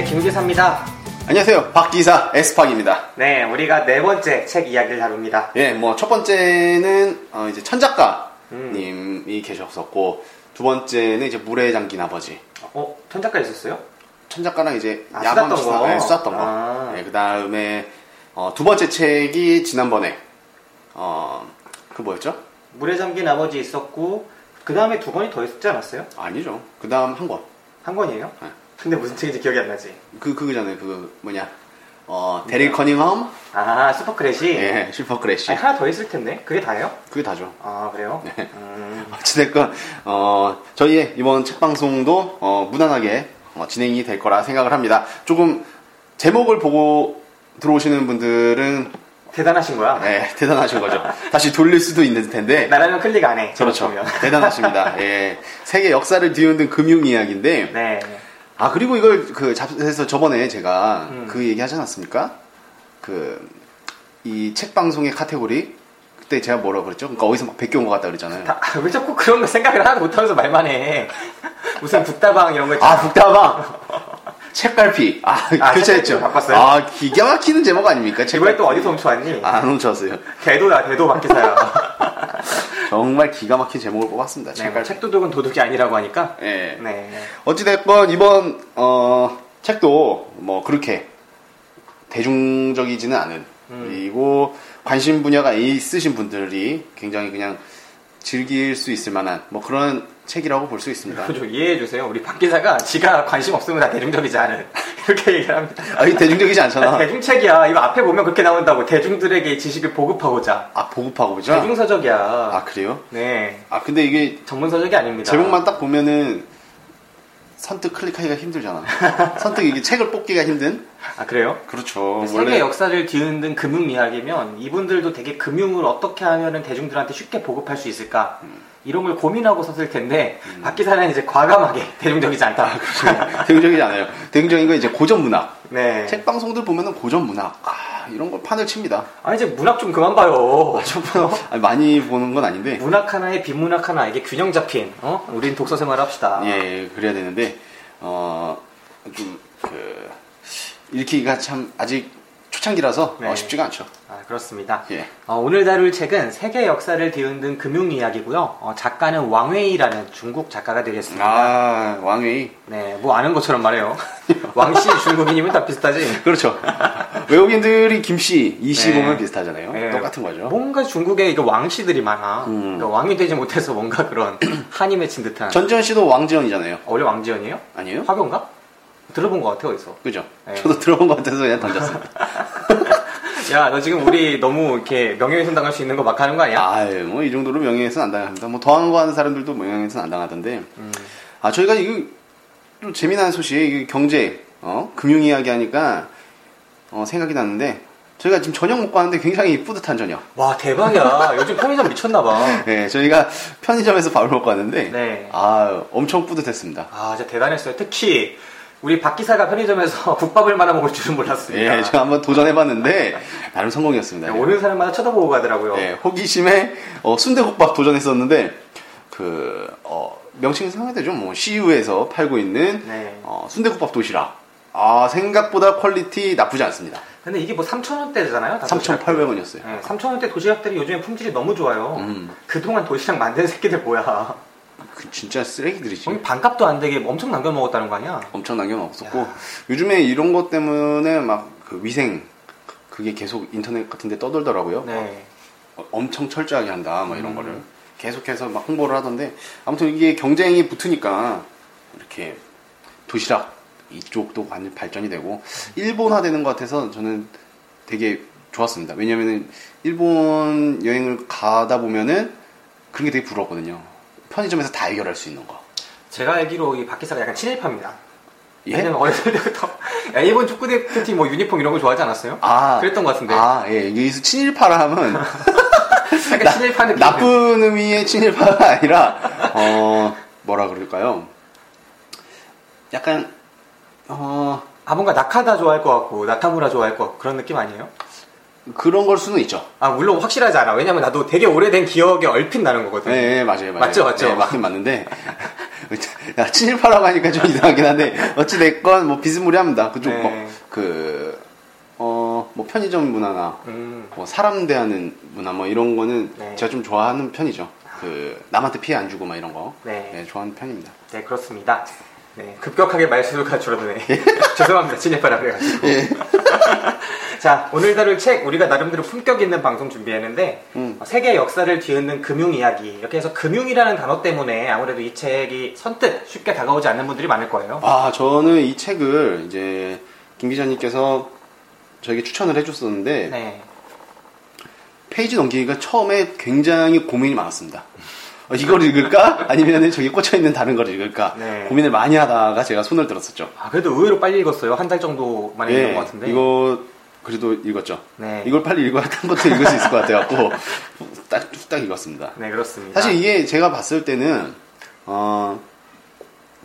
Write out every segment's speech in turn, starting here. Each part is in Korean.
네, 김기사입니다. 안녕하세요. 박기사 에스팍입니다. 네, 우리가 네 번째 책 이야기를 다룹니다. 예, 뭐 첫 번째는 어, 이제 음. 천작가님이 계셨었고 두 번째는 이제 물에 잠긴 아버지. 어, 천작가 있었어요? 천작가랑 이제 아, 쏟았던 수사- 거? 예, 쏟았던 거. 아. 그 다음에 두 번째 책이 지난번에 어, 그 뭐였죠? 물에 잠긴 아버지 있었고, 그 다음에 두 권이 더 있었지 않았어요? 아니죠. 그 다음 한 권. 한 권이에요? 네. 근데 무슨 책인지 기억이 안 나지? 그 그거잖아요. 그 뭐냐? 어, 데릴 커닝엄, 아, Super Crash? 예, Super Crash. 아니, 하나 더 있을 텐데. 그게 다예요? 그게 다죠. 아, 그래요? 네. 음, 어찌됐건 어, 저희의 이번 책 방송도 어, 무난하게 어, 진행이 될 거라 생각을 합니다. 조금 제목을 보고 들어오시는 분들은 대단하신 거야? 네, 대단하신 거죠. 다시 돌릴 수도 있는 텐데 나라면 클릭 안 해. 그렇죠. 보면. 대단하십니다. 예, 세계 역사를 뒤흔든 금융 이야기인데 네. 아 그리고 이걸 그 잡에서 저번에 제가 음. 그 얘기 하지 않았습니까? 그 이 책 방송의 카테고리 그때 제가 뭐라 그랬죠? 그러니까 어디서 막 베껴온 것 같다 그랬잖아요. 다, 아, 왜 자꾸 그런 거 생각을 하나도 못하면서 말만 해. 무슨 북다방 이런 거 있잖아. 아, 북다방! 책갈피. 아, 아, 교체했죠. 책갈피 바꿨어요? 아, 기가 막히는 제목 아닙니까? 이번에 또 어디서 훔쳐왔니? 안 훔쳤어요. 대도야, 대도 박기사야. 정말 기가 막힌 제목을 뽑았습니다. 네, 뭐 책갈피. 책도둑은 도둑이 아니라고 하니까. 예. 네. 어찌됐건, 이번, 어, 책도 뭐, 그렇게 대중적이지는 않은, 음. 그리고 관심 분야가 있으신 분들이 굉장히 그냥 즐길 수 있을 만한, 뭐 그런 책이라고 볼 수 있습니다. 좀 이해해 주세요. 우리 박 기사가 지가 관심 없으면 다 대중적이지 않은. 이렇게 얘기를 합니다. 아, 이 대중적이지 않잖아. 대중책이야. 이거 앞에 보면 그렇게 나온다고. 대중들에게 지식을 보급하고자. 아, 보급하고 보죠? 대중서적이야. 아, 그래요? 네. 아, 근데 이게 전문서적이 아닙니다. 제목만 딱 보면은 선뜻 클릭하기가 힘들잖아. 선뜻 이게 책을 뽑기가 힘든? 아, 그래요? 그렇죠. 세계 역사를 뒤흔든 금융 이야기면 이분들도 되게 금융을 어떻게 하면 대중들한테 쉽게 보급할 수 있을까 이런 걸 고민하고 썼을 텐데 박 기사는 이제 과감하게 대중적이지 않다. 대중적이지 않아요. 대중적인 건 이제 고전 문학. 네. 책 방송들 보면은 고전 문학. 아, 이런 걸 판을 칩니다. 아 이제 문학 좀 그만 봐요. 아니, 많이 보는 건 아닌데. 문학 하나에 비문학 하나 이게 균형 잡힌. 어? 우린 독서 생활 합시다. 예, 그래야 되는데, 어, 좀, 그, 읽기가 참 아직 초창기라서 네. 어, 쉽지가 않죠. 아, 그렇습니다. 예. 어, 오늘 다룰 책은 세계 역사를 뒤흔든 금융 이야기고요. 어, 작가는 왕웨이라는 중국 작가가 되겠습니다. 아, 왕웨이. 네, 뭐 아는 것처럼 말해요. 왕씨 중국인이면 다 비슷하지. 그렇죠. 외국인들이 김씨, 이씨 네. 보면 비슷하잖아요. 네. 똑같은 거죠. 뭔가 중국에 이거 왕씨들이 많아. 음. 그러니까 왕이 되지 못해서 뭔가 그런 한이 맺힌 듯한. 전지현 씨도 왕지연이잖아요. 어, 원래 왕지연이에요? 아니에요? 화교인가? 들어본 것 같아 어디서. 그죠? 네. 저도 들어본 것 같아서 그냥 던졌어요. 야, 너 지금 우리 너무 이렇게 명예훼손 당할 수 있는 거 막 하는 거 아니야? 아유, 뭐이 정도로 명예훼손 안 당합니다. 뭐 더한 거 하는 사람들도 명예훼손 안 당하던데. 음. 아, 저희가 이거 좀 재미난 소식, 이 경제, 어, 금융 이야기 하니까 어, 생각이 났는데 저희가 지금 저녁 먹고 왔는데 굉장히 뿌듯한 저녁. 와, 대박이야. 요즘 편의점 미쳤나봐. 네, 저희가 편의점에서 밥을 먹고 왔는데 네. 아, 엄청 뿌듯했습니다. 아, 진짜 대단했어요. 특히 우리 박 기사가 편의점에서 국밥을 말아 먹을 줄은 몰랐습니다. 예, 제가 한번 도전해봤는데 나름 성공이었습니다. 네, 오는 사람마다 쳐다보고 가더라고요. 네, 호기심에 어, 순대국밥 도전했었는데 그 어, 명칭이 생각되죠. 뭐 CU에서 팔고 있는 네. 어, 순대국밥 도시락. 아 생각보다 quality 나쁘지 않습니다. 근데 이게 뭐 3,000원대잖아요? 3,800원이었어요. 네, 3,000원대 도시락들이 요즘에 품질이 너무 좋아요. 음. 그동안 도시락 만든 새끼들 뭐야. 그 진짜 쓰레기들이지. 거기 반값도 안 되게 엄청 남겨 먹었다는 거 아니야? 엄청 남겨 먹었었고 요즘에 이런 것 때문에 막 그 위생 그게 계속 인터넷 같은데 떠돌더라고요. 네. 어, 엄청 철저하게 한다, 뭐 이런 음. 거를 계속해서 막 홍보를 하던데 아무튼 이게 경쟁이 붙으니까 이렇게 도시락 이쪽도 완전 발전이 되고 일본화되는 것 같아서 저는 되게 좋았습니다. 왜냐면은 일본 여행을 가다 보면은 그런 게 되게 부러웠거든요. 편의점에서 다 해결할 수 있는 거. 제가 알기로 이 박기사가 약간 친일파입니다. 예? 왜냐면 어렸을 때부터 야, 일본 축구 대표팀 뭐 유니폼 이런 거 좋아하지 않았어요? 아, 그랬던 것 같은데. 아, 예. 여기서 친일파라 하면 약간 친일파 느낌. 나쁜 의미의 친일파가 아니라 어 뭐라 그럴까요? 약간 어 아 뭔가 나카다 좋아할 것 같고 나카무라 좋아할 것 같고 그런 느낌 아니에요? 그런 걸 수는 있죠. 아 물론 확실하지 않아. 왜냐면 나도 되게 오래된 기억에 얼핏 나는 거거든. 네, 네, 맞아요, 맞아요. 맞죠, 맞죠. 네, 맞긴 맞는데 야, 친일파라고 하니까 좀 이상하긴 한데, 어찌 됐건, 뭐, 비스무리합니다. 그쪽, 네. 뭐, 그, 어, 뭐, 편의점 문화나, 음, 뭐, 사람 대하는 문화, 뭐, 이런 거는 네. 제가 좀 좋아하는 편이죠. 그, 남한테 피해 안 주고, 막 이런 거. 네. 네, 좋아하는 편입니다. 네, 그렇습니다. 네, 급격하게 말수가 줄어드네. 죄송합니다. 진입하라 그래가지고. 자, 오늘 다룰 책, 우리가 나름대로 품격 있는 방송 준비했는데, 음. 어, 세계 역사를 뒤흔든 금융 이야기. 이렇게 해서 금융이라는 단어 때문에 아무래도 이 책이 선뜻 쉽게 다가오지 않는 분들이 많을 거예요. 아, 저는 이 책을 이제, 김 기자님께서 저에게 추천을 해줬었는데, 네. 페이지 넘기기가 처음에 굉장히 고민이 많았습니다. 어, 이걸 읽을까? 아니면 저기 꽂혀있는 다른 걸 읽을까? 네. 고민을 많이 하다가 제가 손을 들었었죠. 아, 그래도 의외로 빨리 읽었어요. 한 달 정도 만에 읽은 것 같은데. 예, 이거 그래도 읽었죠. 네. 이걸 빨리 읽어야 딴 것도 읽을 수 있을 것 같아갖고 딱, 딱 읽었습니다. 네, 그렇습니다. 사실 이게 제가 봤을 때는 어,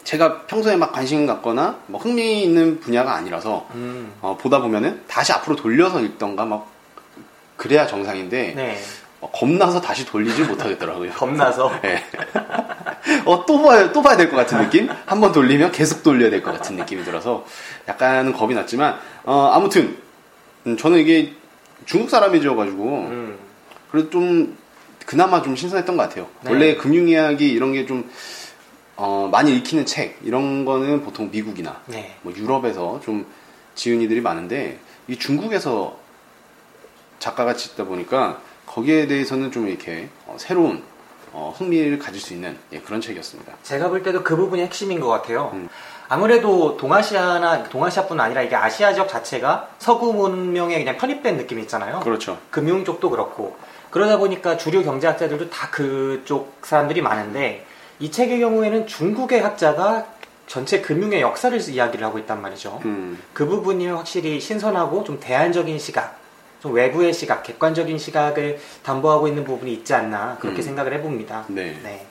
제가 평소에 막 관심 갖거나 뭐 흥미 있는 분야가 아니라서 음, 어, 보다 보면은 다시 앞으로 돌려서 읽던가 막 그래야 정상인데 네. 어, 겁나서 다시 돌리지 못하겠더라고요. 겁나서. 예. 어, 또 봐야, 또 봐야 될 것 같은 느낌? 한번 돌리면 계속 돌려야 될 것 같은 느낌이 들어서 약간은 겁이 났지만, 어, 아무튼, 음, 저는 이게 중국 사람이지여가지고, 음, 그래도 좀, 그나마 좀 신선했던 것 같아요. 네. 원래 금융 이야기 이런 게 좀, 어, 많이 읽히는 책, 이런 거는 보통 미국이나, 네. 뭐 유럽에서 좀 지은이들이 많은데, 이 중국에서 작가가 짓다 보니까, 거기에 대해서는 좀 이렇게, 어, 새로운, 어, 흥미를 가질 수 있는 예, 그런 책이었습니다. 제가 볼 때도 그 부분이 핵심인 것 같아요. 음. 아무래도 동아시아나 동아시아뿐 아니라 이게 아시아 지역 자체가 서구 문명에 그냥 편입된 느낌이 있잖아요. 그렇죠. 금융 쪽도 그렇고 그러다 보니까 주류 경제학자들도 다 그쪽 사람들이 많은데 이 책의 경우에는 중국의 학자가 전체 금융의 역사를 이야기를 하고 있단 말이죠. 음, 그 부분이 확실히 신선하고 좀 대안적인 시각, 좀 외부의 시각, 객관적인 시각을 담보하고 있는 부분이 있지 않나 그렇게 음. 생각을 해봅니다. 네.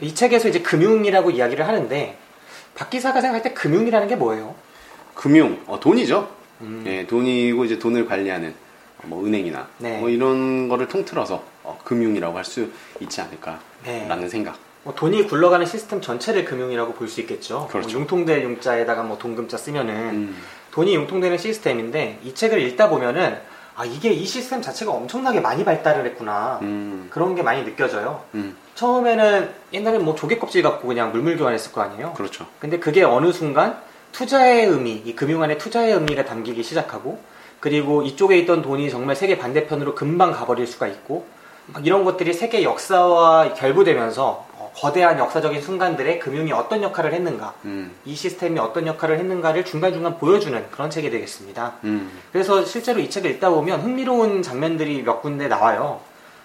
이 책에서 이제 금융이라고 이야기를 하는데 박 기사가 생각할 때 금융이라는 게 뭐예요? 금융, 어, 돈이죠. 음. 예, 돈이고 이제 돈을 관리하는 어, 뭐 은행이나 네. 뭐 이런 거를 통틀어서 어, 금융이라고 할 수 있지 않을까라는 네. 생각. 뭐 돈이 굴러가는 시스템 전체를 금융이라고 볼 수 있겠죠. 그렇죠. 뭐 융통될 융자에다가 뭐 동금자 쓰면은 음, 돈이 융통되는 시스템인데 이 책을 읽다 보면은 아 이게 이 시스템 자체가 엄청나게 많이 발달을 했구나 음, 그런 게 많이 느껴져요. 음, 처음에는 옛날엔 뭐 조개 껍질 갖고 그냥 물물 교환했을 거 아니에요. 그렇죠. 근데 그게 어느 순간 투자의 의미, 이 금융 안에 투자의 의미가 담기기 시작하고 그리고 이쪽에 있던 돈이 정말 세계 반대편으로 금방 가버릴 수가 있고 막 이런 것들이 세계 역사와 결부되면서 어, 거대한 역사적인 순간들에 금융이 어떤 역할을 했는가 음, 이 시스템이 어떤 역할을 했는가를 중간중간 보여주는 그런 책이 되겠습니다. 음, 그래서 실제로 이 책을 읽다 보면 흥미로운 장면들이 몇 군데 나와요.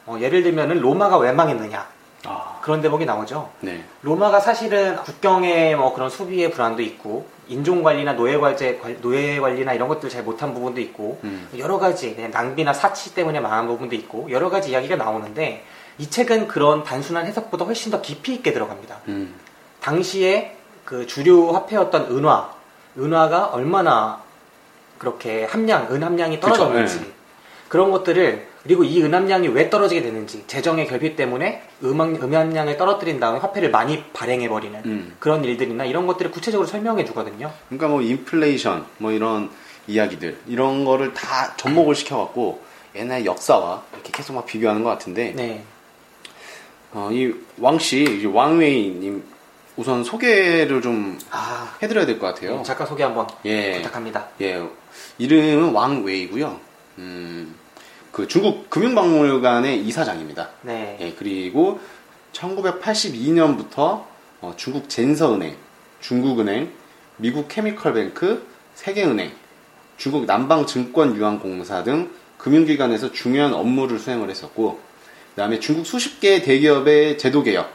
어, 예를 들면은 로마가 왜 망했느냐 아, 그런 대목이 나오죠. 네, 로마가 사실은 국경의 뭐 그런 수비의 불안도 있고 인종 관리나 노예 관제 노예 관리나 이런 것들 잘 못한 부분도 있고 음, 여러 가지 낭비나 사치 때문에 망한 부분도 있고 여러 가지 이야기가 나오는데 이 책은 그런 단순한 해석보다 훨씬 더 깊이 있게 들어갑니다. 음, 당시에 그 주류 화폐였던 은화, 은화가 얼마나 그렇게 함량, 은함량이 그쵸, 떨어졌는지 네. 그런 것들을 그리고 이 은함량이 왜 떨어지게 되는지 재정의 결핍 때문에 음함, 음함량을 떨어뜨린 다음에 화폐를 많이 발행해버리는 음. 그런 일들이나 이런 것들을 구체적으로 설명해 주거든요. 그러니까 뭐 인플레이션 뭐 이런 이야기들 이런 거를 다 접목을 시켜갖고 옛날 역사와 이렇게 계속 막 비교하는 것 같은데 네. 어, 이 왕씨 왕웨이님 우선 소개를 좀 아, 해드려야 될 것 같아요. 작가 소개 한번 예. 부탁합니다. 예, 이름은 왕웨이고요. 음, 그 중국 금융박물관의 이사장입니다. 네. 예, 그리고 1982년부터 어, 중국 젠서은행, 중국은행, 미국 케미컬뱅크, 세계은행, 중국 남방증권유한공사 등 금융기관에서 중요한 업무를 수행을 했었고, 그 다음에 중국 수십 개 대기업의 제도 개혁,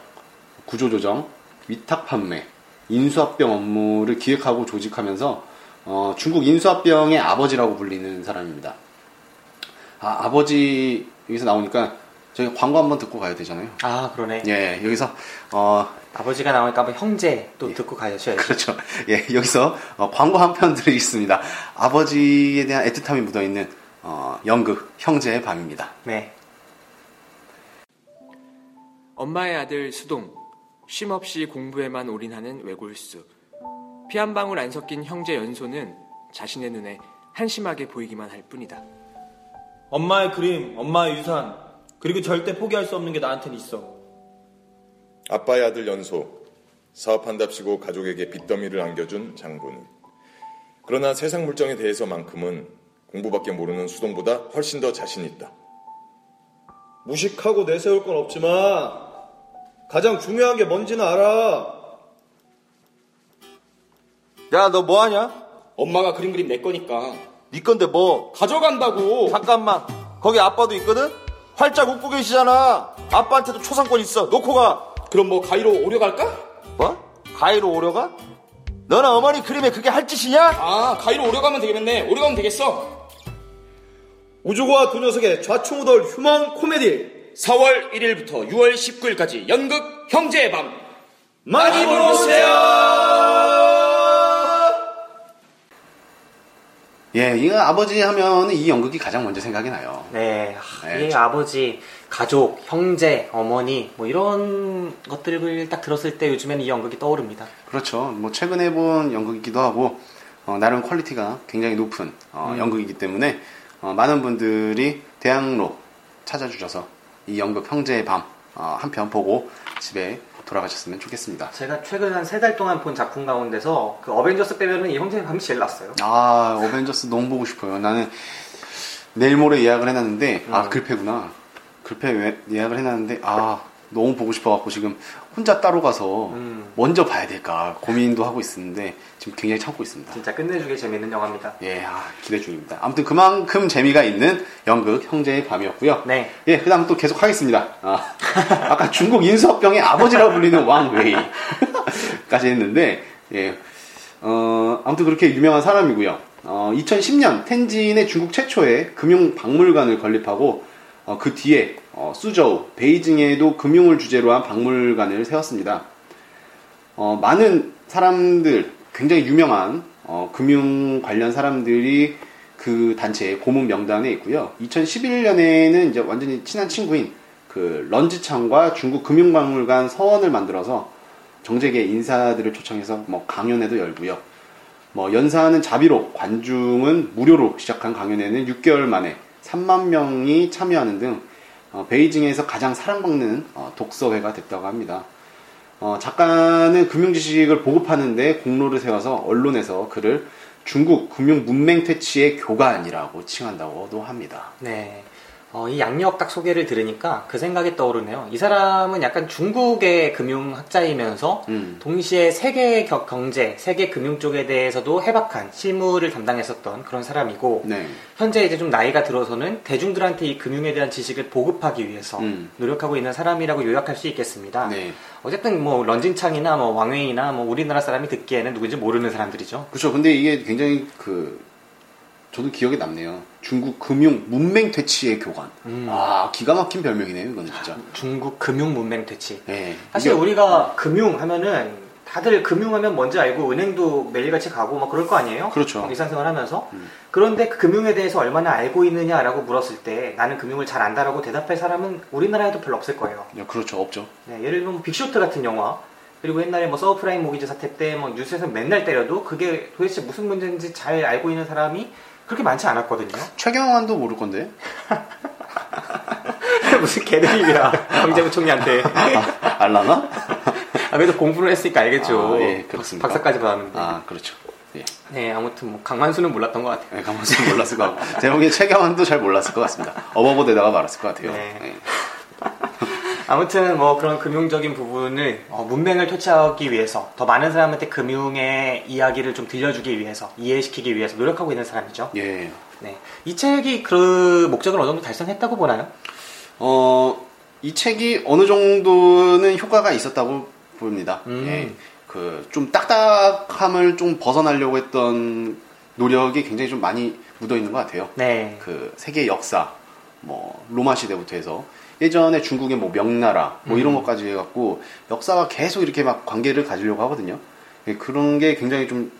구조 조정, 위탁 판매, 인수합병 업무를 기획하고 조직하면서 어, 중국 인수합병의 아버지라고 불리는 사람입니다. 아, 아버지 여기서 나오니까 저희 광고 한번 듣고 가야 되잖아요. 아, 그러네. 예, 여기서 어, 아버지가 나오니까 한번 형제 또 듣고 가셔야죠. 그렇죠. 예, 여기서 어, 광고 한편 드리겠습니다. 아버지에 대한 애틋함이 묻어 있는 어, 연극 형제의 밤입니다. 네. 엄마의 아들 수동. 쉼없이 공부에만 올인하는 외골수. 피 한 방울 안 섞인 형제 연소는 자신의 눈에 한심하게 보이기만 할 뿐이다. 엄마의 그림, 엄마의 유산, 그리고 절대 포기할 수 없는 게 나한테는 있어. 아빠의 아들 연소, 사업한답시고 가족에게 빚더미를 안겨준 장군이. 그러나 세상 물정에 대해서만큼은 공부밖에 모르는 수동보다 훨씬 더 자신 있다. 무식하고 내세울 건 없지만 가장 중요한 게 뭔지는 알아. 야, 너 뭐 하냐? 엄마가 그린 그림 내 거니까 네 건데 뭐? 가져간다고. 잠깐만. 거기 아빠도 있거든? 활짝 웃고 계시잖아. 아빠한테도 초상권 있어. 놓고 가. 그럼 뭐 가위로 오려 갈까? 뭐? 가위로 오려가? 너는 어머니 그림에 그게 할 짓이냐? 아 가위로 오려 가면 되겠네. 오려 가면 되겠어. 우주과 두 녀석의 좌충우돌 휴먼 코미디 4월 1일부터 6월 19일까지 연극 형제의 밤. 많이 보러 오세요. 예, 이거 아버지 하면은 이 연극이 가장 먼저 생각이 나요. 네, 하, 네, 이 참. 아버지, 가족, 형제, 어머니 뭐 이런 것들을 딱 들었을 때 요즘에는 이 연극이 떠오릅니다. 그렇죠. 뭐 최근에 본 연극이기도 하고 어, 나름 quality가 굉장히 높은 어, 연극이기 때문에 어, 많은 분들이 대학로 찾아주셔서 이 연극 형제의 밤 어, 한편 보고 집에 돌아가셨으면 좋겠습니다. 제가 최근 한 세 달 동안 본 작품 가운데서 그 어벤져스 빼면은 이 형제의 밤이 제일 낫어요. 아, 어벤져스 너무 보고 싶어요. 나는 내일 모레 예약을 해놨는데, 아, 음. 글패구나. 글패 예- 예약을 해놨는데, 아, 너무 보고 싶어갖고 지금 혼자 따로 가서 음. 먼저 봐야 될까 고민도 하고 있었는데, 지금 굉장히 참고 있습니다. 진짜 끝내주게 재밌는 영화입니다. 예, 아, 기대 중입니다. 아무튼 그만큼 재미가 있는 연극 형제의 밤이었고요. 네. 예, 그 다음 또 계속 하겠습니다. 아, 아까 중국 인수합병의 아버지라고 불리는 왕웨이까지 했는데, 예, 어, 아무튼 그렇게 유명한 사람이고요. 어, 2010년 텐진의 중국 최초의 금융박물관을 건립하고, 어, 그 뒤에 어, 수저우, 베이징에도 금융을 주제로 한 박물관을 세웠습니다. 어, 많은 사람들, 굉장히 유명한 어, 금융 관련 사람들이 그 단체의 고문 명단에 있고요. 2011년에는 이제 완전히 친한 친구인 그 런지창과 중국 금융박물관 서원을 만들어서 정재계 인사들을 초청해서 뭐 강연회도 열고요. 뭐 연사하는 자비로 관중은 무료로 시작한 강연회는 6개월 만에 3만 명이 참여하는 등 어, 베이징에서 가장 사랑받는 어, 독서회가 됐다고 합니다. 어, 작가는 금융 지식을 보급하는데 공로를 세워서 언론에서 그를 중국 금융 문맹 퇴치의 교관이라고 칭한다고도 합니다. 네. 어, 이 양력 딱 소개를 들으니까 그 생각이 떠오르네요. 이 사람은 약간 중국의 금융학자이면서 음. 동시에 세계 겨- 경제, 세계 금융 쪽에 대해서도 해박한 실무를 담당했었던 그런 사람이고 네. 현재 이제 좀 나이가 들어서는 대중들한테 이 금융에 대한 지식을 보급하기 위해서 음. 노력하고 있는 사람이라고 요약할 수 있겠습니다. 네. 어쨌든 뭐 런진창이나 뭐 왕웨이나 뭐 우리나라 사람이 듣기에는 누군지 모르는 사람들이죠. 그렇죠. 근데 이게 굉장히 그 저도 기억에 남네요. 중국 금융 문맹 퇴치의 교관. 음. 아 기가 막힌 별명이네요. 이거는 진짜. 중국 금융 문맹 퇴치. 네. 사실 이게- 우리가 금융 하면은 다들 금융하면 뭔지 알고 은행도 매일같이 가고 막 그럴 거 아니에요? 그렇죠. 일상생활 하면서. 음. 그런데 그 금융에 대해서 얼마나 알고 있느냐라고 물었을 때 나는 금융을 잘 안다라고 대답할 사람은 우리나라에도 별로 없을 거예요. 야, 그렇죠. 없죠. 네, 예를 들면 Big Short 같은 영화. 그리고 옛날에 뭐 subprime mortgage 사태 때 뭐 뉴스에서 맨날 때려도 그게 도대체 무슨 문제인지 잘 알고 있는 사람이 그렇게 많지 않았거든요. 최경환도 모를 건데. 무슨 개드립이야 경제부 총리한테. 아, 알라나? 아, 그래도 공부를 했으니까 알겠죠. 아, 예, 그렇습니까? 박사까지 받았는데. 아 그렇죠. 예. 네, 아무튼 뭐 강만수는 몰랐던 것 같아요. 네, 가만히 몰랐을 것 같고 제목에 최경환도 잘 몰랐을 것 같습니다. 어버버 대다가 말았을 것 같아요. 네. 네. 아무튼 뭐 그런 금융적인 부분을 어, 문맹을 퇴치하기 위해서 더 많은 사람한테 금융의 이야기를 좀 들려주기 위해서 이해시키기 위해서 노력하고 있는 사람이죠. 예. 네, 이 책이 그 목적을 어느 정도 달성했다고 보나요? 어, 이 책이 어느 정도는 효과가 있었다고 봅니다. 음. 예. 그, 좀 딱딱함을 좀 벗어나려고 했던 노력이 굉장히 좀 많이 묻어 있는 것 같아요. 네, 그, 세계 역사, 뭐, 로마 시대부터 해서 예전에 중국의 뭐 명나라, 뭐 이런 음. 것까지 해갖고 역사와 계속 이렇게 막 관계를 가지려고 하거든요. 예, 그런 게 굉장히 좀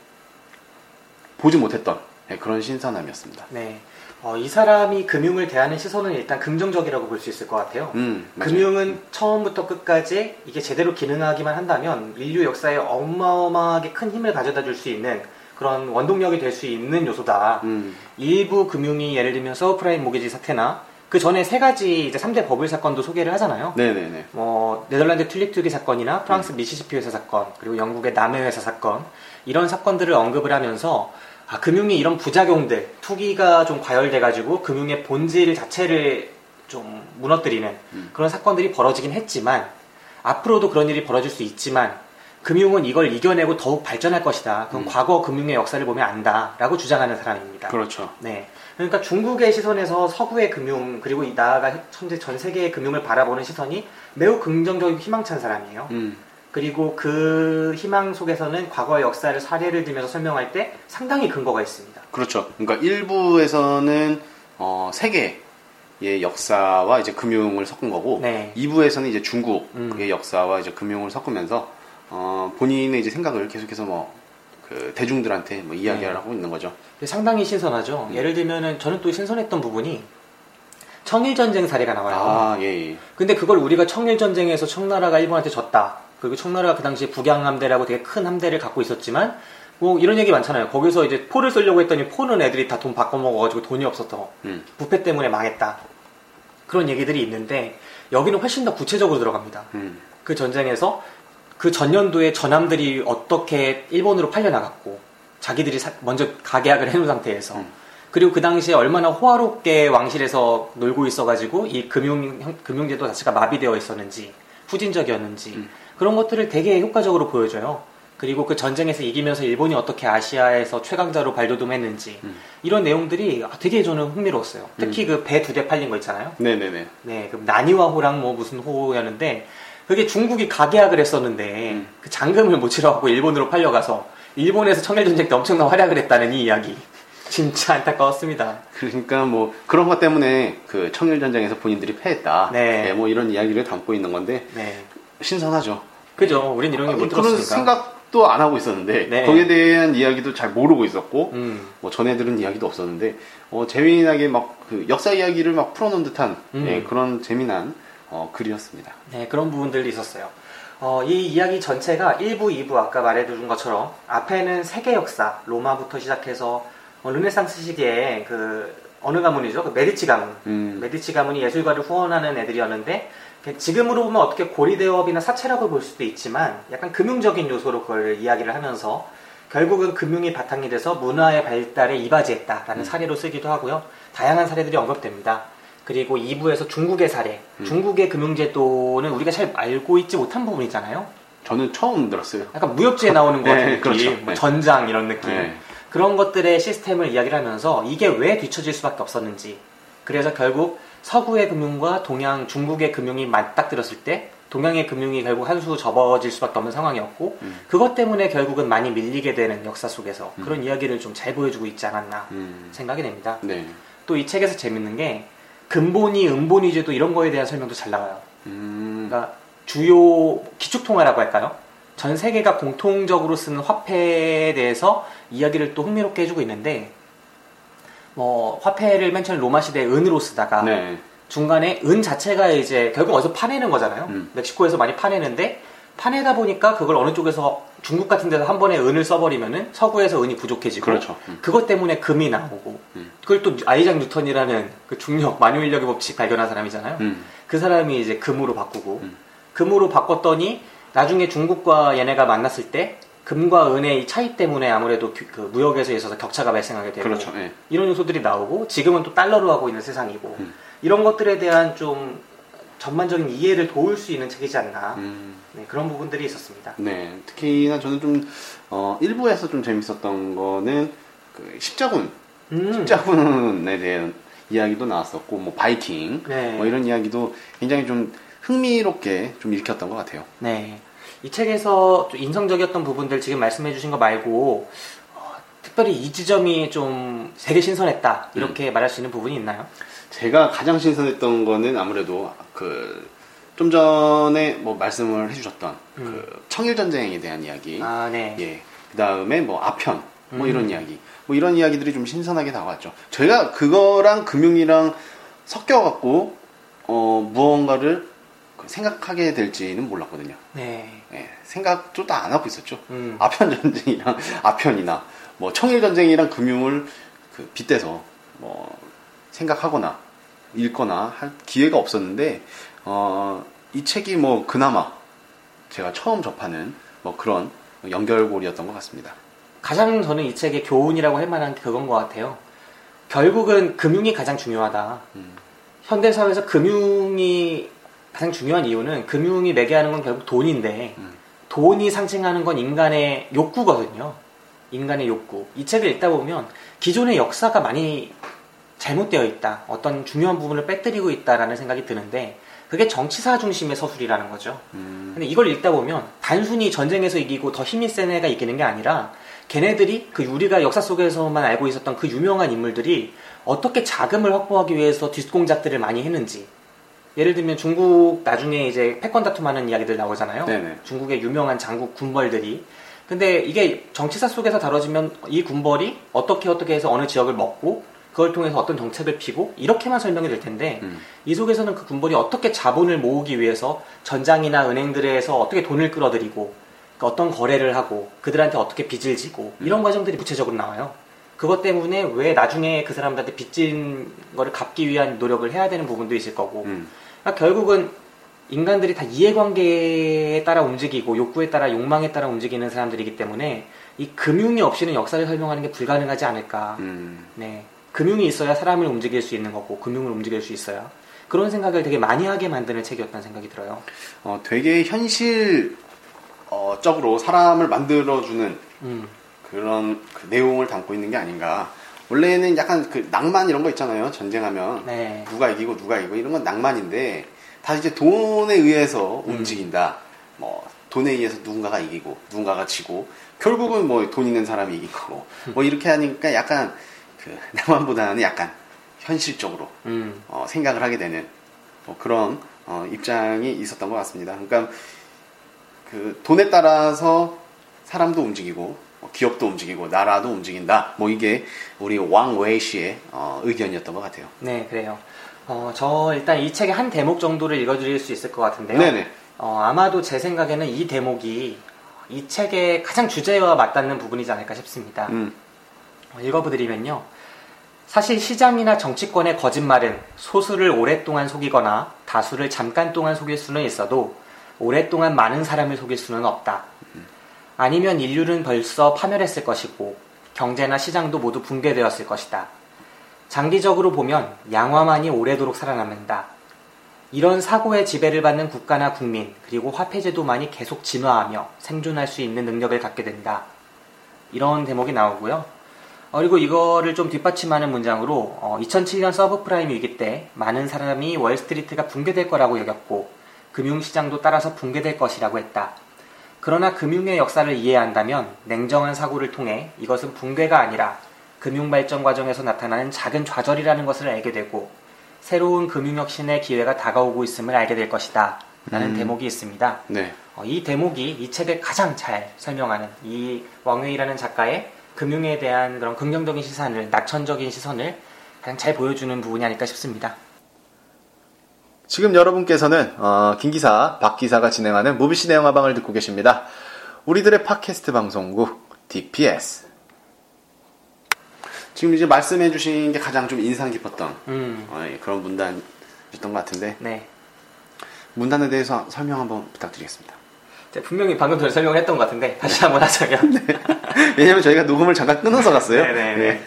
보지 못했던 예, 그런 신선함이었습니다. 네. 어, 이 사람이 금융을 대하는 시선은 일단 긍정적이라고 볼 수 있을 것 같아요. 음. 금융은 처음부터 끝까지 이게 제대로 기능하기만 한다면 인류 역사에 어마어마하게 큰 힘을 가져다 줄 수 있는 그런 원동력이 될 수 있는 요소다. 음, 일부 금융이 예를 들면 subprime mortgage 사태나 그 전에 세 가지 이제 3대 버블 사건도 소개를 하잖아요. 네네네. 뭐 네덜란드 튤립 투기 사건이나 프랑스 미시시피 회사 사건 그리고 영국의 남해 회사 사건 이런 사건들을 언급을 하면서 아, 금융이 이런 부작용들 투기가 좀 과열돼가지고 금융의 본질 자체를 좀 무너뜨리는 그런 사건들이 벌어지긴 했지만 앞으로도 그런 일이 벌어질 수 있지만 금융은 이걸 이겨내고 더욱 발전할 것이다. 그건 과거 금융의 역사를 보면 안다 라고 주장하는 사람입니다. 그렇죠. 네. 그러니까 중국의 시선에서 서구의 금융 그리고 이 나아가 현재 전 세계의 금융을 바라보는 시선이 매우 긍정적이고 희망찬 사람이에요. 음, 그리고 그 희망 속에서는 과거의 역사를 사례를 들면서 설명할 때 상당히 근거가 있습니다. 그렇죠. 그러니까 일부에서는 어, 세계 의 역사와 이제 금융을 섞은 거고, 네. 2부에서는 이제 중국의 음. 역사와 이제 금융을 섞으면서 어, 본인의 이제 생각을 계속해서 뭐 그 대중들한테 뭐 이야기를 네. 하고 있는 거죠. 상당히 신선하죠. 음. 예를 들면은 저는 또 신선했던 부분이 청일 전쟁 사례가 나와요. 아, 예, 예. 근데 그걸 우리가 청일 전쟁에서 청나라가 일본한테 졌다. 그리고 청나라가 그 당시에 북양함대라고 되게 큰 함대를 갖고 있었지만, 뭐 이런 얘기 많잖아요. 거기서 이제 포를 쓰려고 했더니 포는 애들이 다 돈 바꿔 먹어가지고 돈이 없었던 음. 부패 때문에 망했다. 그런 얘기들이 있는데, 여기는 훨씬 더 구체적으로 들어갑니다. 음. 그 전쟁에서 그 전년도에 전함들이 어떻게 일본으로 팔려나갔고, 자기들이 사- 먼저 가계약을 해놓은 상태에서, 음. 그리고 그 당시에 얼마나 호화롭게 왕실에서 놀고 있어가지고 이 금융 형- 금융제도 자체가 마비되어 있었는지 후진적이었는지 음. 그런 것들을 되게 효과적으로 보여줘요. 그리고 그 전쟁에서 이기면서 일본이 어떻게 아시아에서 최강자로 발돋움했는지 음. 이런 내용들이 아, 되게 저는 흥미로웠어요. 특히 그 배 두 대 팔린 거 있잖아요. 네네네. 네, 그 나니와 호랑 뭐 무슨 호였는데 그게 중국이 가계약을 했었는데 음. 그 잔금을 못 치러갖고 일본으로 팔려가서 일본에서 청일전쟁 때 엄청난 활약을 했다는 이 이야기 진짜 안타까웠습니다. 그러니까 뭐 그런 것 때문에 그 청일 전쟁에서 본인들이 패했다. 네. 뭐 이런 이야기를 담고 있는 건데 네, 신선하죠. 그죠? 우린 이런 게못 아, 그런 들었으니까. 생각도 안 하고 있었는데 네. 거기에 대한 이야기도 잘 모르고 있었고 음, 뭐 전에 들은 이야기도 없었는데 어, 재미나게 막 그 역사 이야기를 막 풀어놓은 듯한 음. 예, 그런 재미난 어, 글이었습니다. 네, 그런 부분들이 있었어요. 어, 이 이야기 전체가 1부, 2부 아까 말해준 것처럼 앞에는 세계 역사, 로마부터 시작해서 어, 르네상스 시기에 그 어느 가문이죠? 그 메디치 가문. 음. 메디치 가문이 예술가를 후원하는 애들이었는데 그 지금으로 보면 어떻게 고리대업이나 사채라고 볼 수도 있지만 약간 금융적인 요소로 그걸 이야기를 하면서 결국은 금융이 바탕이 돼서 문화의 발달에 이바지했다라는 사례로 쓰기도 하고요. 다양한 사례들이 언급됩니다. 그리고 2부에서 중국의 사례, 중국의 금융제도는 우리가 잘 알고 있지 못한 부분이잖아요. 저는 처음 들었어요. 약간 무협지에 나오는 것 같은 네, 느낌, 그렇죠. 뭐 네. 전장 이런 느낌. 네. 그런 것들의 시스템을 이야기를 하면서 이게 왜 뒤처질 수밖에 없었는지. 그래서 결국 서구의 금융과 동양, 중국의 금융이 맞닥뜨렸을 때 동양의 금융이 결국 한 수 접어질 수밖에 없는 상황이었고 음. 그것 때문에 결국은 많이 밀리게 되는 역사 속에서 그런 이야기를 좀 잘 보여주고 있지 않았나 음. 생각이 됩니다. 네. 또이 책에서 재밌는 게 근본이 음본이 제도 이런 거에 대한 설명도 잘 나와요. 음. 그러니까 주요 기축통화라고 할까요? 전 세계가 공통적으로 쓰는 화폐에 대해서 이야기를 또 흥미롭게 해주고 있는데 뭐 화폐를 맨 처음에 로마 시대에 은으로 쓰다가 네. 중간에 은 자체가 이제 결국 어디서 파내는 거잖아요. 음. 멕시코에서 많이 파내는데 파내다 보니까 그걸 어느 쪽에서 중국 같은 데서 한 번에 은을 써버리면은 서구에서 은이 부족해지고 그렇죠. 음. 것 때문에 금이 나오고 음. 그걸 또 아이작 뉴턴이라는 그 중력 만유 인력의 법칙 발견한 사람이잖아요. 음. 그 사람이 이제 금으로 바꾸고 음. 금으로 바꿨더니 나중에 중국과 얘네가 만났을 때 금과 은의 이 차이 때문에 아무래도 그- 그 무역에서 있어서 격차가 발생하게 되고 그렇죠. 예. 이런 요소들이 나오고 지금은 또 달러로 하고 있는 세상이고 음. 이런 것들에 대한 좀 전반적인 이해를 도울 수 있는 책이지 않나 음. 네, 그런 부분들이 있었습니다. 네, 특히나 저는 좀 어, 일부에서 좀 재밌었던 거는 그 십자군, 음, 십자군에 대한 이야기도 나왔었고, 뭐 바이킹, 네. 뭐 이런 이야기도 굉장히 좀 흥미롭게 좀 읽혔던 것 같아요. 네. 이 책에서 좀 인상적이었던 부분들 지금 말씀해 주신 거 말고 어, 특별히 이 지점이 좀 되게 신선했다 이렇게 말할 수 있는 부분이 있나요? 제가 가장 신선했던 거는 아무래도 그 좀 전에 뭐 말씀을 해주셨던 그 청일 전쟁에 대한 이야기, 아, 네. 예, 그 다음에 뭐 아편, 뭐 이런 이야기. 뭐 이런 이야기들이 좀 신선하게 다가왔죠. 저희가 그거랑 금융이랑 섞여갖고, 어, 무언가를 생각하게 될지는 몰랐거든요. 네. 예, 생각도 다 안 하고 있었죠. 음. 아편 전쟁이랑 아편이나 뭐 청일 전쟁이랑 금융을 그 빗대서 뭐 생각하거나 읽거나 할 기회가 없었는데 어, 이 책이 뭐 그나마 제가 처음 접하는 뭐 그런 연결고리였던 것 같습니다. 가장 저는 이 책의 교훈이라고 할 만한 게 그건 것 같아요. 결국은 금융이 가장 중요하다. 음. 현대 사회에서 금융이 가장 중요한 이유는 금융이 매개하는 건 결국 돈인데 음. 돈이 상징하는 건 인간의 욕구거든요. 인간의 욕구. 이 책을 읽다 보면 기존의 역사가 많이 잘못되어 있다. 어떤 중요한 부분을 빼뜨리고 있다라는 생각이 드는데 그게 정치사 중심의 서술이라는 거죠. 음, 근데 이걸 읽다 보면 단순히 전쟁에서 이기고 더 힘이 센 애가 이기는 게 아니라 걔네들이 그 우리가 역사 속에서만 알고 있었던 그 유명한 인물들이 어떻게 자금을 확보하기 위해서 뒷공작들을 많이 했는지 예를 들면 중국 나중에 이제 패권 다툼하는 이야기들 나오잖아요. 네네. 중국의 유명한 장국 군벌들이 근데 이게 정치사 속에서 다뤄지면 이 군벌이 어떻게 어떻게 해서 어느 지역을 먹고 그걸 통해서 어떤 정책을 피고 이렇게만 설명이 될 텐데 음. 이 속에서는 그 군벌이 어떻게 자본을 모으기 위해서 전장이나 은행들에서 어떻게 돈을 끌어들이고 그 어떤 거래를 하고 그들한테 어떻게 빚을 지고 이런 과정들이 구체적으로 나와요. 그것 때문에 왜 나중에 그 사람들한테 빚진 거를 갚기 위한 노력을 해야 되는 부분도 있을 거고 음, 그러니까 결국은 인간들이 다 이해관계에 따라 움직이고 욕구에 따라 욕망에 따라 움직이는 사람들이기 때문에 이 금융이 없이는 역사를 설명하는 게 불가능하지 않을까. 음, 네. 금융이 있어야 사람을 움직일 수 있는 거고 금융을 움직일 수 있어야 그런 생각을 되게 많이 하게 만드는 책이었다는 생각이 들어요. 어, 되게 현실적으로 사람을 만들어주는 음. 그런 그 내용을 담고 있는 게 아닌가. 원래는 약간 그 낭만 이런 거 있잖아요. 전쟁하면 네. 누가 이기고 누가 이기고 이런 건 낭만인데 다 이제 돈에 의해서 음. 움직인다. 뭐 돈에 의해서 누군가가 이기고 누군가가 지고 결국은 뭐 돈 있는 사람이 이긴 거고 뭐 이렇게 하니까 약간 그 낭만보다는 약간 현실적으로 음. 어, 생각을 하게 되는 뭐 그런 어, 입장이 있었던 것 같습니다. 그러니까 그 돈에 따라서 사람도 움직이고 어, 기업도 움직이고 나라도 움직인다. 뭐 이게 우리 왕 웨이 씨의 어, 의견이었던 것 같아요. 네, 그래요. 어, 저 일단 이 책의 한 대목 정도를 읽어드릴 수 있을 것 같은데요. 네네. 어, 아마도 제 생각에는 이 대목이 이 책의 가장 주제와 맞닿는 부분이지 않을까 싶습니다. 음, 어, 읽어드리면요. 사실 시장이나 정치권의 거짓말은 소수를 오랫동안 속이거나 다수를 잠깐 동안 속일 수는 있어도 오랫동안 많은 사람을 속일 수는 없다. 아니면 인류는 벌써 파멸했을 것이고 경제나 시장도 모두 붕괴되었을 것이다. 장기적으로 보면 양화만이 오래도록 살아남는다. 이런 사고의 지배를 받는 국가나 국민 그리고 화폐제도만이 계속 진화하며 생존할 수 있는 능력을 갖게 된다. 이런 대목이 나오고요. 어, 그리고 이거를 좀 뒷받침하는 문장으로 어, 2007년 서브프라임 위기 때 많은 사람이 월스트리트가 붕괴될 거라고 여겼고 금융시장도 따라서 붕괴될 것이라고 했다. 그러나 금융의 역사를 이해한다면 냉정한 사고를 통해 이것은 붕괴가 아니라 금융 발전 과정에서 나타나는 작은 좌절이라는 것을 알게 되고 새로운 금융혁신의 기회가 다가오고 있음을 알게 될 것이다. 라는 음. 대목이 있습니다. 네. 어, 이 대목이 이 책을 가장 잘 설명하는 이 왕웨이라는 작가의 금융에 대한 그런 긍정적인 시선을 낙천적인 시선을 가장 잘 보여주는 부분이 아닐까 싶습니다. 지금 여러분께서는 어, 김기사, 박기사가 진행하는 무비시 내용 화방을 듣고 계십니다. 우리들의 팟캐스트 방송국 DPS. 지금 이제 말씀해 주신 게 가장 좀 인상 깊었던 음, 어, 예, 그런 문단이었던 것 같은데 네. 문단에 대해서 설명 한번 부탁드리겠습니다. 분명히 방금 전에 설명을 했던 것 같은데 다시 한번 하자면 왜냐면 저희가 녹음을 잠깐 끊어서 갔어요. 네네네.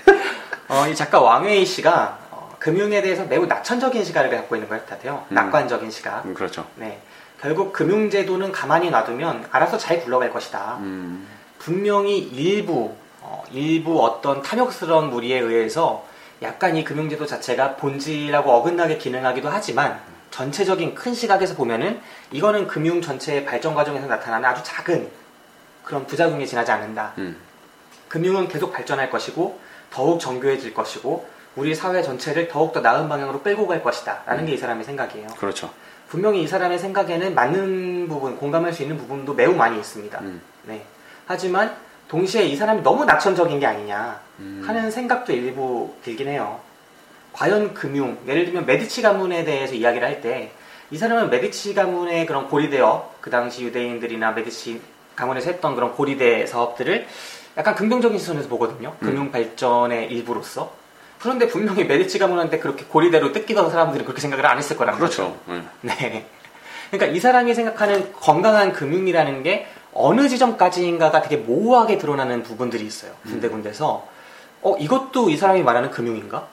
어, 이 작가 왕웨이 씨가 어, 금융에 대해서 매우 낙천적인 시각을 갖고 있는 것 같아요. 음. 낙관적인 시각. 음, 그렇죠. 네. 결국 금융제도는 가만히 놔두면 알아서 잘 굴러갈 것이다. 음, 분명히 일부 어, 일부 어떤 탐욕스러운 무리에 의해서 약간 이 금융제도 자체가 본질하고 어긋나게 기능하기도 하지만 전체적인 큰 시각에서 보면은 이거는 금융 전체의 발전 과정에서 나타나는 아주 작은 그런 부작용에 지나지 않는다. 음, 금융은 계속 발전할 것이고 더욱 정교해질 것이고 우리 사회 전체를 더욱 더 나은 방향으로 끌고 갈 것이다. 라는 게이 사람의 생각이에요. 그렇죠. 분명히 이 사람의 생각에는 맞는 부분, 공감할 수 있는 부분도 매우 많이 있습니다. 음. 네. 하지만 동시에 이 사람이 너무 낙천적인 게 아니냐 하는 생각도 일부 들긴 해요. 과연 금융, 예를 들면 메디치 가문에 대해서 이야기를 할 때 이 사람은 메디치 가문의 그런 고리대업, 그 당시 유대인들이나 메디치 가문에서 했던 그런 고리대 사업들을 약간 긍정적인 시선에서 보거든요. 금융 발전의 일부로서. 그런데 분명히 메디치 가문한테 그렇게 고리대로 뜯기던 사람들은 그렇게 생각을 안 했을 거란 그렇죠. 거죠. 네. 네. 그러니까 이 사람이 생각하는 건강한 금융이라는 게 어느 지점까지인가가 되게 모호하게 드러나는 부분들이 있어요. 군데군데서. 어, 이것도 이 사람이 말하는 금융인가?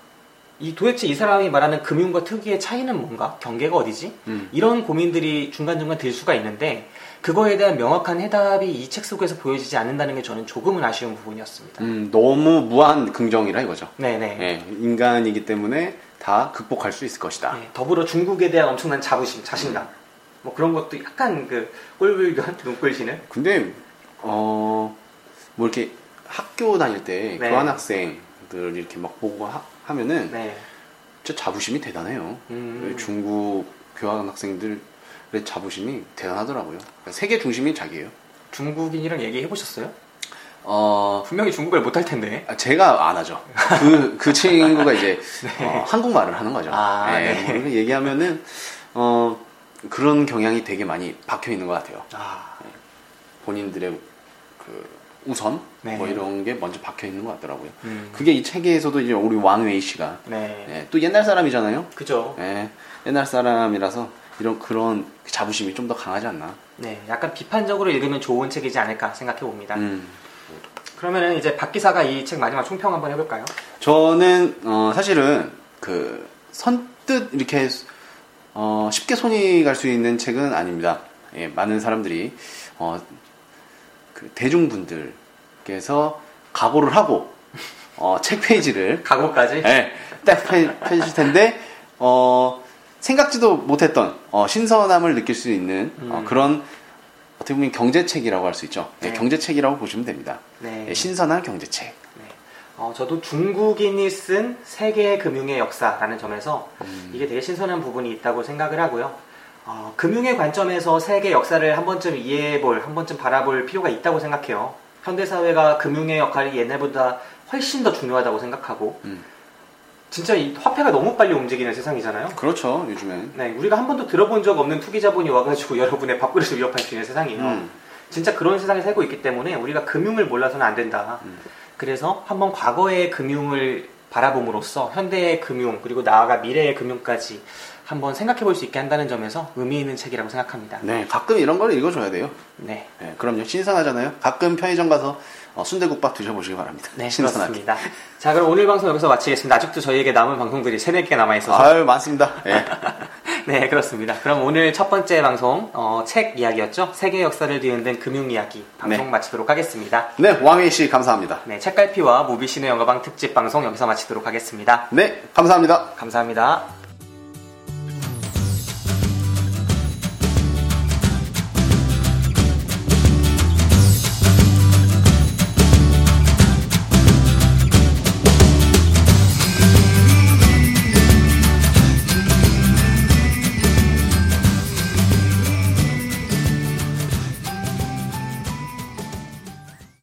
이 도대체 이 사람이 말하는 금융과 특유의 차이는 뭔가? 경계가 어디지? 음. 이런 고민들이 중간중간 들 수가 있는데 그거에 대한 명확한 해답이 이 책 속에서 보여지지 않는다는 게 저는 조금은 아쉬운 부분이었습니다. 음, 너무 무한 긍정이라 이거죠. 네네. 예, 인간이기 때문에 다 극복할 수 있을 것이다. 네, 더불어 중국에 대한 엄청난 자부심, 자신감. 뭐 그런 것도 약간 그 꼴불견, 눈꼴시는. 근데 어, 뭐 이렇게 학교 다닐 때 네. 교환학생 들 이렇게 막 보고 하, 하면은 네. 진짜 자부심이 대단해요. 음. 중국 교환 학생들의 자부심이 대단하더라고요. 그러니까 세계 중심이 자기예요. 중국인이랑 얘기해 보셨어요? 어, 분명히 중국어를 못할 텐데. 아, 제가 안 하죠. 그, 그 친구가 이제 어, 한국말을 하는 거죠. 아, 예, 네. 뭐 이렇게 얘기하면은 어, 그런 경향이 되게 많이 박혀 있는 것 같아요. 아, 본인들의 그 우선 네. 뭐 이런 게 먼저 박혀 있는 것 같더라고요. 음. 그게 이 책에서도 이제 우리 왕웨이 씨가 네. 예, 또 옛날 사람이잖아요. 그죠. 예, 옛날 사람이라서 이런 그런 자부심이 좀 더 강하지 않나. 네. 약간 비판적으로 읽으면 좋은 책이지 않을까 생각해 봅니다. 음. 그러면은 이제 박 기사가 이 책 마지막 총평 한번 해볼까요? 저는 어, 사실은 그 선뜻 이렇게 어, 쉽게 손이 갈 수 있는 책은 아닙니다. 예, 많은 사람들이 어, 그 대중분들께서 각오를 하고 어, 책 페이지를 각오까지? 예, 딱 펴- 펴주실 텐데 어, 생각지도 못했던 어, 신선함을 느낄 수 있는 어, 음. 그런 어떻게 보면 경제책이라고 할 수 있죠. 예, 네. 경제책이라고 보시면 됩니다. 네. 예, 신선한 경제책. 네. 어, 저도 중국인이 쓴 세계 금융의 역사라는 점에서 이게 되게 신선한 부분이 있다고 생각을 하고요. 어, 금융의 관점에서 세계 역사를 한 번쯤 이해해볼, 한 번쯤 바라볼 필요가 있다고 생각해요. 현대사회가 금융의 역할이 옛날보다 훨씬 더 중요하다고 생각하고, 음. 진짜 이 화폐가 너무 빨리 움직이는 세상이잖아요. 그렇죠, 요즘엔. 네, 우리가 한 번도 들어본 적 없는 투기 자본이 와가지고 여러분의 밥그릇을 위협할 수 있는 세상이에요. 음. 진짜 그런 세상에 살고 있기 때문에 우리가 금융을 몰라서는 안 된다. 음. 그래서 한번 과거의 금융을 바라봄으로써 현대의 금융 그리고 나아가 미래의 금융까지 한번 생각해 볼 수 있게 한다는 점에서 의미 있는 책이라고 생각합니다. 네, 가끔 이런 걸 읽어줘야 돼요. 네. 네, 그럼요. 신선하잖아요. 가끔 편의점 가서 어, 순대국밥 드셔보시기 바랍니다. 네, 신선하게. 그렇습니다. 자, 그럼 오늘 방송 여기서 마치겠습니다. 아직도 저희에게 남은 방송들이 3, 4개가 남아있어서. 아유, 많습니다. 예. 네, 그렇습니다. 그럼 오늘 첫 번째 방송, 어, 책 이야기였죠? 세계 역사를 뒤흔든 금융 이야기 방송 네. 마치도록 하겠습니다. 네, 왕희 씨 감사합니다. 네, 책갈피와 무비신의 영화방 특집 방송 여기서 마치도록 하겠습니다. 네, 감사합니다. 감사합니다.